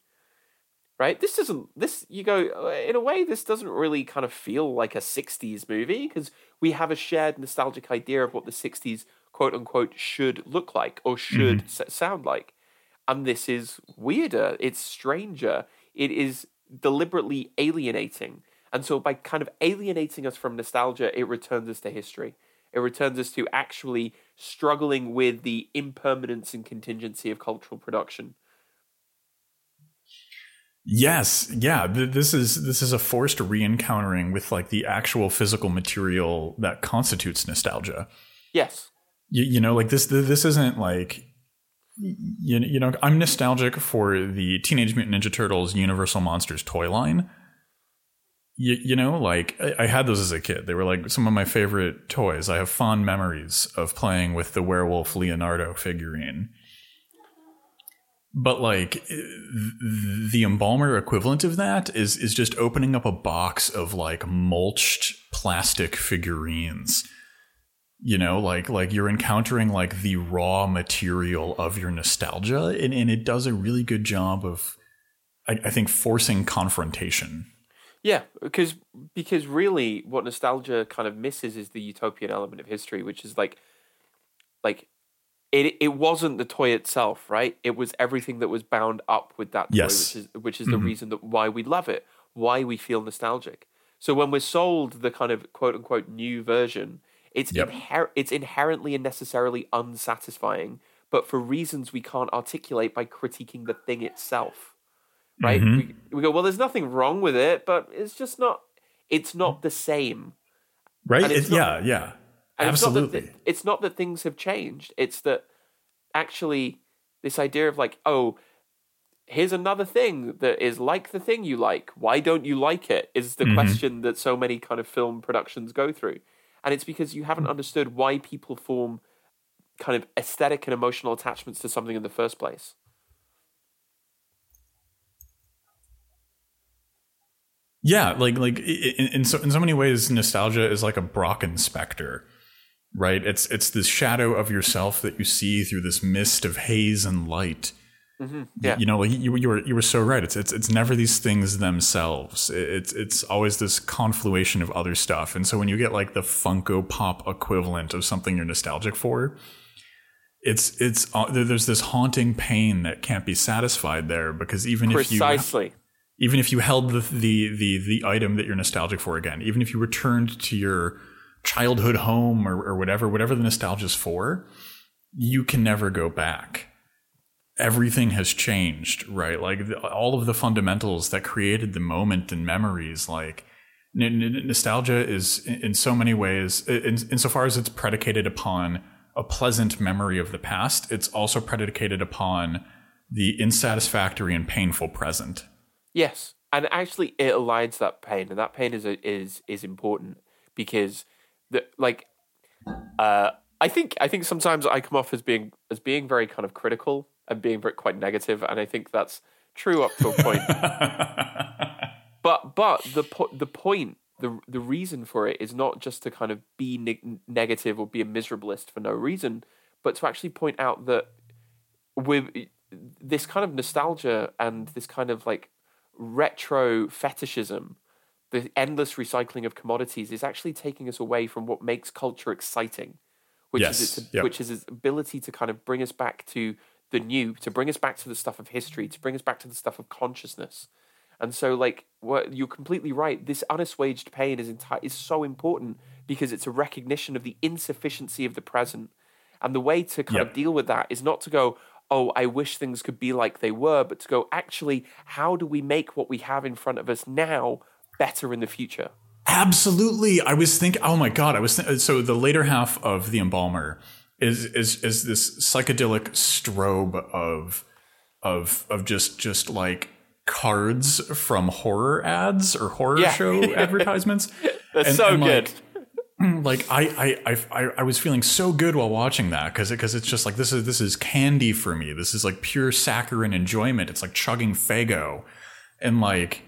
right? This doesn't this you go uh, in a way this doesn't really kind of feel like a 60s movie because we have a shared nostalgic idea of what the 60s quote unquote should look like or should mm-hmm. sound like. And this is weirder, it's stranger, it is deliberately alienating. And so by kind of alienating us from nostalgia, it returns us to history. It returns us to actually struggling with the impermanence and contingency of cultural production Yes, yeah. Th- this is this is a forced re-encountering with like the actual physical material that constitutes nostalgia. Yes. You, you know, like this. This isn't like you, you know. I'm nostalgic for the Teenage Mutant Ninja Turtles Universal Monsters toy line. You, you know, like I, I had those as a kid. They were like some of my favorite toys. I have fond memories of playing with the werewolf Leonardo figurine but like eh, the embalmer equivalent of that is is just opening up a box of like mulched plastic figurines you know like like you're encountering like the raw material of your nostalgia and, and it does a really good job of I, I think forcing confrontation yeah because because really what nostalgia kind of misses is the utopian element of history which is like like it it wasn't the toy itself, right? It was everything that was bound up with that toy, yes. which is which is mm-hmm. the reason that why we love it, why we feel nostalgic. So when we're sold the kind of quote unquote new version, it's yep. inher- it's inherently and necessarily unsatisfying, but for reasons we can't articulate by critiquing the thing itself. Right? Mm-hmm. We, we go, well, there's nothing wrong with it, but it's just not. It's not the same. Right? It, not, yeah, yeah. Absolutely. It's not, that, it's not that things have changed. It's that actually this idea of like, oh, here's another thing that is like the thing you like. Why don't you like it? Is the mm-hmm. question that so many kind of film productions go through. And it's because you haven't understood why people form kind of aesthetic and emotional attachments to something in the first place. Yeah, like like in, in so in so many ways, nostalgia is like a Brocken specter right? It's it's this shadow of yourself that you see through this mist of haze and light. Mm-hmm. Yeah. You know, like you, you were you were so right. It's it's it's never these things themselves. It's it's always this confluation of other stuff. And so when you get like the Funko Pop equivalent of something you're nostalgic for, it's it's uh, there's this haunting pain that can't be satisfied there because even Precisely. if you even if you held the, the the the item that you're nostalgic for again, even if you returned to your childhood home or, or whatever, whatever the nostalgia is for, you can never go back. Everything has changed, right? Like the, all of the fundamentals that created the moment and memories, like nostalgia is in, in, so many ways, in, insofar as it's predicated upon a pleasant memory of the past, it's also predicated upon the insatisfactory and painful present. Yes, and actually, it aligns that pain, and that pain is is is important because that like uh, I think I think sometimes I come off as being as being very kind of critical and being very, quite negative, and I think that's true up to a point. but but the po- the point the the reason for it is not just to kind of be ne- negative or be a miserabilist for no reason, but to actually point out that with this kind of nostalgia and this kind of like retro fetishism the endless recycling of commodities is actually taking us away from what makes culture exciting, which yes. is its yep. which is its ability to kind of bring us back to the new, to bring us back to the stuff of history, to bring us back to the stuff of consciousness. And so, like, what you're completely right. This unassuaged pain is enti- is so important because it's a recognition of the insufficiency of the present, and the way to kind yep. of deal with that is not to go, oh, I wish things could be like they were, but to go, actually, how do we make what we have in front of us now better in the future. Absolutely. I was thinking, oh my God, I was th- so the later half of The Embalmer is is is this psychedelic strobe of of of just just like cards from horror ads or horror Yeah. show advertisements. That's And- so and, good. like, like I, I, I, I- was feeling so good while watching that because because it's just like this is this is candy for me. This is like pure saccharine enjoyment. It's like chugging Faygo, and like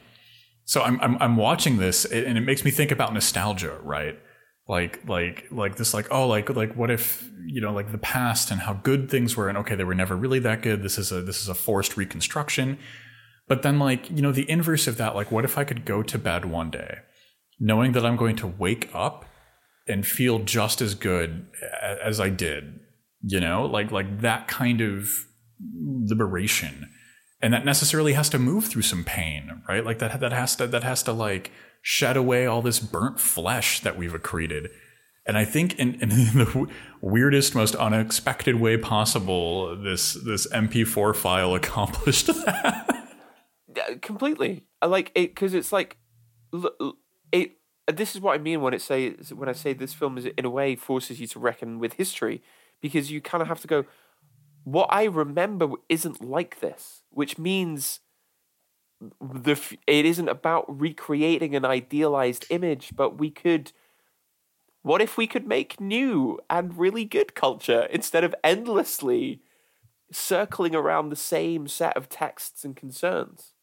so I'm I'm, I'm watching this and it makes me think about nostalgia, right? Like like like this like oh like like what if you know like the past and how good things were and okay they were never really that good. This is a this is a forced reconstruction. But then like you know the inverse of that like what if I could go to bed one day knowing that I'm going to wake up and feel just as good as I did, you know, like like that kind of liberation, and that necessarily has to move through some pain, right? Like that that has to that has to like shed away all this burnt flesh that we've accreted. And I think in, in the weirdest, most unexpected way possible, this this MP4 file accomplished that. Completely. I like it because it's like it. This is what I mean when it say when I say this film is in a way forces you to reckon with history because you kind of have to go. What I remember isn't like this, which means the it isn't about recreating an idealized image, but we could. What if we could make new and really good culture instead of endlessly circling around the same set of texts and concerns?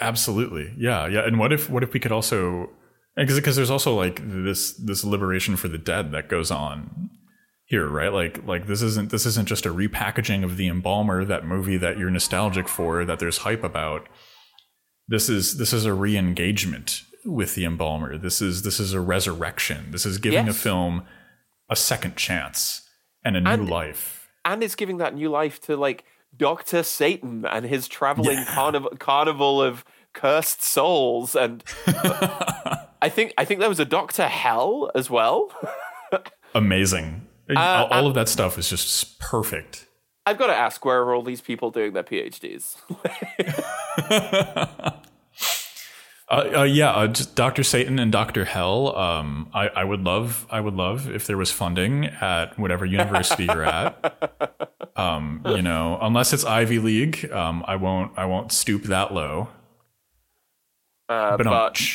Absolutely, yeah, yeah. And what if what if we could also because because there's also like this this liberation for the dead that goes on here, right? Like like this isn't this isn't just a repackaging of the embalmer, that movie that you're nostalgic for, that there's hype about. This is this is a re-engagement with the embalmer. This is this is a resurrection. This is giving a film a second chance and a new And- life. and it's giving that new life to like Doctor Satan and his traveling Yeah. carnival carnival of cursed souls, and I think I think there was a Doctor Hell as well. Amazing. Uh, all all of that stuff is just perfect. I've got to ask, where are all these people doing their PhDs? Uh, uh, yeah, uh, Doctor Satan and Doctor Hell. Um, I, I would love, I would love if there was funding at whatever university you're at. Um, you know, unless it's Ivy League, um, I won't, I won't stoop that low. Uh, But, but um,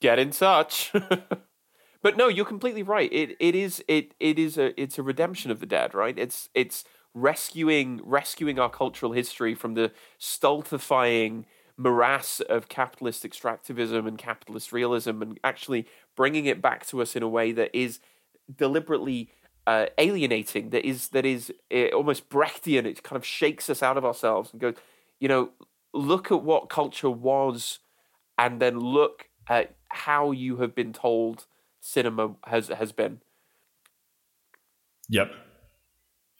get in touch. but no, you're completely right. It it is it it is a it's a redemption of the dead, right? It's it's rescuing rescuing our cultural history from the stultifying morass of capitalist extractivism and capitalist realism, and actually bringing it back to us in a way that is deliberately uh, alienating. That is that is uh, almost Brechtian. It kind of shakes us out of ourselves and goes, you know, look at what culture was and then look at how you have been told cinema has has been. Yep.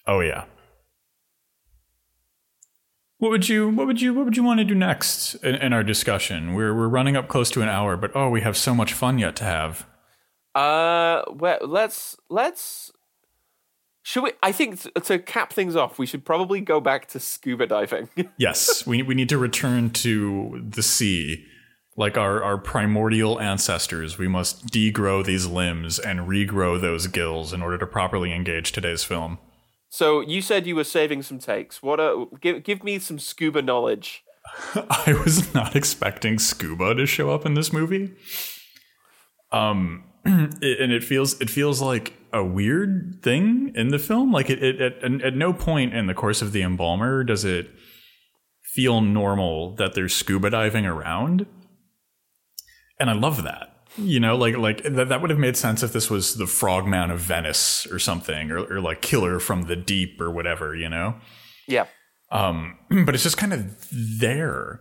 Oh yeah. What would you, what would you, what would you want to do next in, in our discussion? We're we're running up close to an hour, but oh, we have so much fun yet to have. Uh, well, let's let's. Should we? I think to cap things off, we should probably go back to scuba diving. Yes, we we need to return to the sea. Like our, our primordial ancestors, we must degrow these limbs and regrow those gills in order to properly engage today's film. So you said you were saving some takes. What? Are, give give me some scuba knowledge. I was not expecting scuba to show up in this movie. Um, and it feels it feels like a weird thing in the film. Like it, it at, at no point in the course of the embalmer does it feel normal that there's scuba diving around. And I love that. You know, like like that, that would have made sense if this was the Frogman of Venice or something, or, or like Killer from the Deep or whatever. You know. Yeah. Um, but it's just kind of there.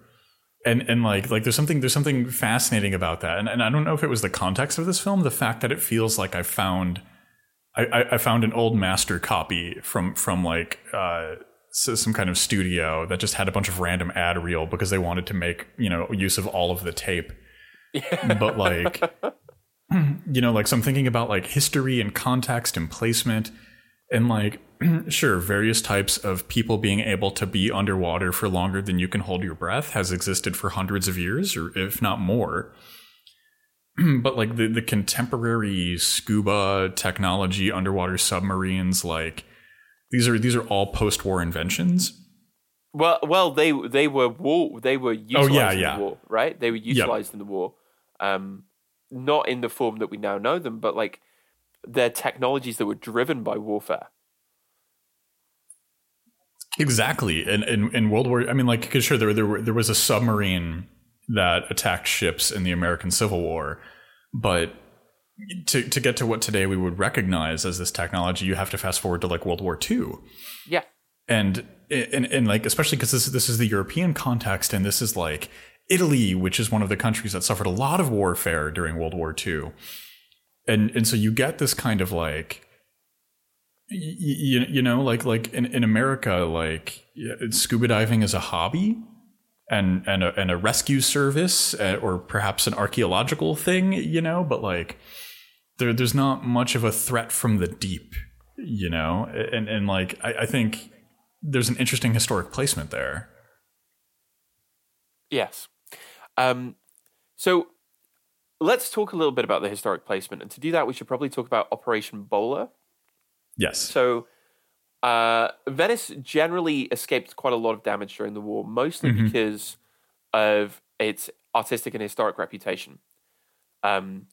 And and like like there's something there's something fascinating about that. And and I don't know if it was the context of this film, the fact that it feels like I found I, I, I found an old master copy from from like uh some kind of studio that just had a bunch of random ad reel because they wanted to make you know use of all of the tape but like you know like so i'm thinking about like history and context and placement and like sure various types of people being able to be underwater for longer than you can hold your breath has existed for hundreds of years or if not more but like the, the contemporary scuba technology, underwater submarines, like these are these are all post-war inventions. Well, well, they they were war. They were utilized Oh, yeah, in yeah. the war, right? They were utilized in the war, um, not in the form that we now know them, but like they're technologies that were driven by warfare. Exactly. And in, in World War, I mean, like, because sure, there, there, were, there was a submarine that attacked ships in the American Civil War, but to, to get to what today we would recognize as this technology, you have to fast forward to like World War II. Yeah, And, and, and like, especially because this, this is the European context, and this is like Italy, which is one of the countries that suffered a lot of warfare during World War II. And, and so you get this kind of like, you, you know like like in, in america like scuba diving is a hobby and and a, and a rescue service uh, or perhaps an archaeological thing you know but like there there's not much of a threat from the deep you know and and like i, I think there's an interesting historic placement there yes. Um, so let's talk a little bit about the historic placement, and to do that, we should probably talk about Operation Bowler. yes So, uh, Venice generally escaped quite a lot of damage during the war, mostly Mhm. because of its artistic and historic reputation. Um,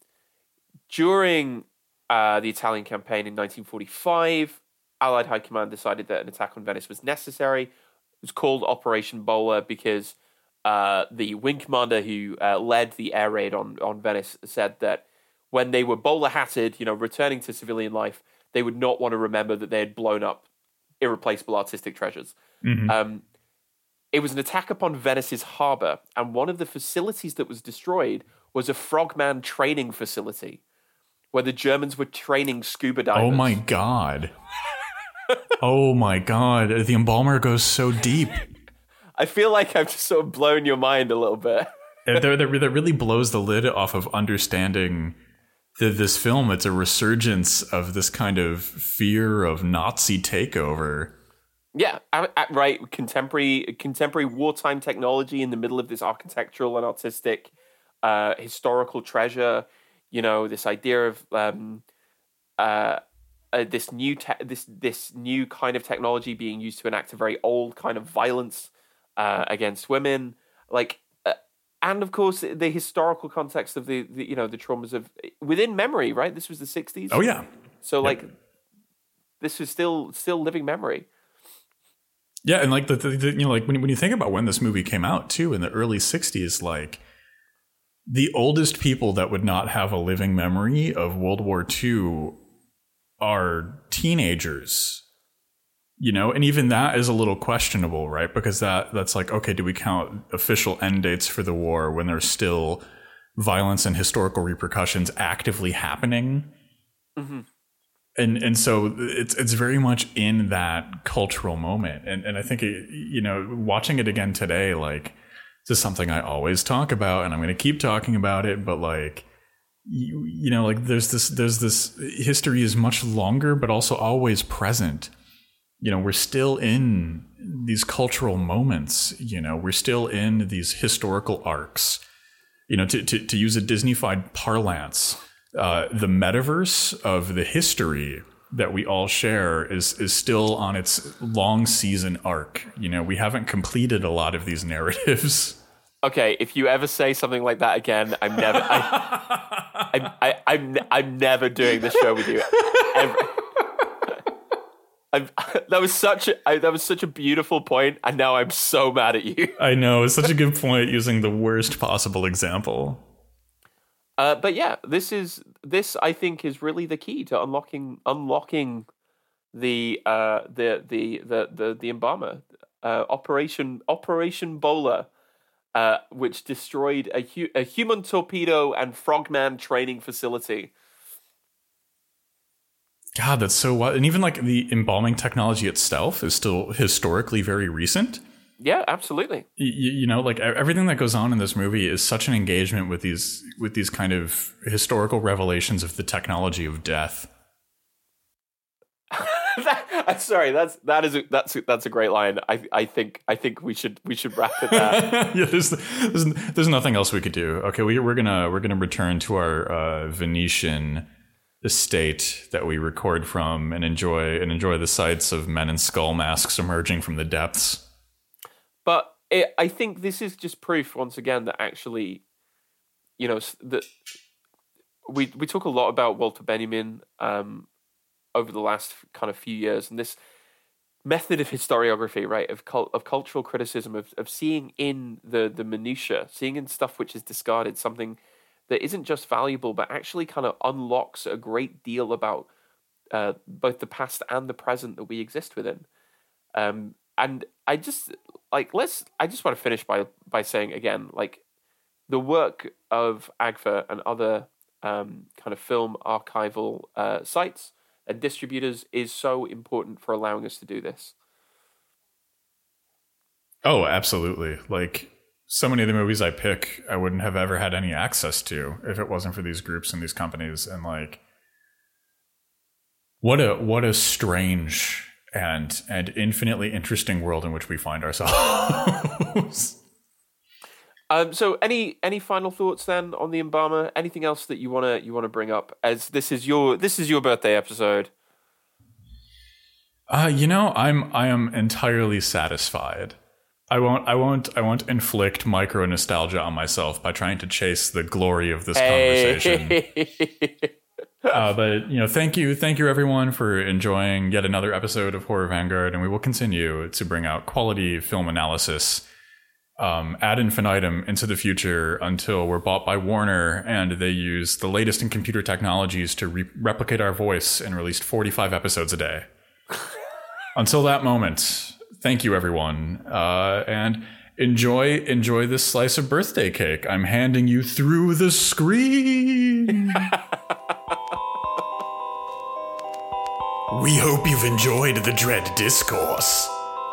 during uh, the Italian campaign in 1945, Allied High Command decided that an attack on Venice was necessary. It was called Operation Bowler because uh, the wing commander who uh, led the air raid on, on Venice said that when they were bowler hatted, you know, returning to civilian life, they would not want to remember that they had blown up irreplaceable artistic treasures. Mhm. Um, it was an attack upon Venice's harbor, and one of the facilities that was destroyed was a frogman training facility where the Germans were training scuba divers. oh my god oh my god the embalmer goes so deep I feel like I've just sort of blown your mind a little bit. that, that, that really blows the lid off of understanding the, this film. It's a resurgence of this kind of fear of Nazi takeover. Yeah, right. Contemporary contemporary wartime technology in the middle of this architectural and artistic uh, historical treasure. You know, this idea of um, uh, uh, this new te- this this new kind of technology being used to enact a very old kind of violence uh, against women, like. uh, And of course, the historical context of the, the, you know, the traumas of within memory, right? This was the '60s, Oh yeah, so like, this is still still living memory. yeah, and like the, the, the you know like when when you think about when this movie came out too in the early '60s, like the oldest people that would not have a living memory of World War II are teenagers. You know, and even that is a little questionable, right? Because that that's like, okay, do we count official end dates for the war when there's still violence and historical repercussions actively happening? Mhm. And and so it's it's very much in that cultural moment, and and I think it, you know, watching it again today, like this is something I always talk about, and I'm going to keep talking about it, but like you, you know like there's this there's this history is much longer but also always present you know we're still in these cultural moments you know we're still in these historical arcs you know to, to, to use a disneyfied parlance uh, the metaverse of the history that we all share is is still on its long season arc you know we haven't completed a lot of these narratives Okay, if you ever say something like that again, I'm never. I, I'm, I, I'm, I'm never doing this show with you. Ever. I'm, that was such a I, that was such a beautiful point, and now I'm so mad at you. i know it's such a good point using the worst possible example Uh, but yeah, this is this I think is really the key to unlocking unlocking the uh, the, the the the the embalmer uh, Operation Operation Bowler, uh, which destroyed a hu- a human torpedo and frogman training facility. God, that's so wild. And even like the embalming technology itself is still historically very recent. Yeah, absolutely. You, you know, like everything that goes on in this movie is such an engagement with these with these kind of historical revelations of the technology of death. I'm sorry. That's that is a, that's a, that's a great line. I I think I think we should we should wrap it there. yeah, there's, there's there's nothing else we could do. Okay, we we're gonna we're gonna return to our uh, Venetian estate that we record from and enjoy and enjoy the sights of men in skull masks emerging from the depths. But it, I think this is just proof once again that actually, you know, that we we talk a lot about Walter Benjamin um, over the last kind of few years, and this method of historiography, right, of cult, of cultural criticism, of of seeing in the the minutia, seeing in stuff which is discarded, something that isn't just valuable, but actually kind of unlocks a great deal about uh, both the past and the present that we exist within. Um, and I just like let's. I just want to finish by by saying again, like the work of AGFA and other um, kind of film archival uh, sites and distributors is so important for allowing us to do this. Oh, absolutely. Like so many of the movies I pick, I wouldn't have ever had any access to if it wasn't for these groups and these companies. And like, what a what a strange and and infinitely interesting world in which we find ourselves. Um, so, any any final thoughts then on the embalmer? Anything else that you wanna you wanna bring up? As this is your this is your birthday episode. Uh, you know, I'm I am entirely satisfied. I won't I won't I won't inflict micro nostalgia on myself by trying to chase the glory of this hey. conversation. uh, but you know, thank you, thank you everyone for enjoying yet another episode of Horror Vanguard, and we will continue to bring out quality film analysis um, ad infinitum into the future until we're bought by Warner and they use the latest in computer technologies to re- replicate our voice and release 45 episodes a day. until that moment, thank you everyone, uh, and enjoy enjoy this slice of birthday cake. I'm handing you through the screen. we hope you've enjoyed the Dread Discourse.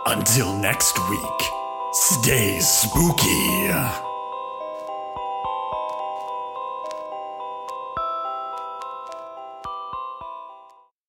Until next week. Stay spooky.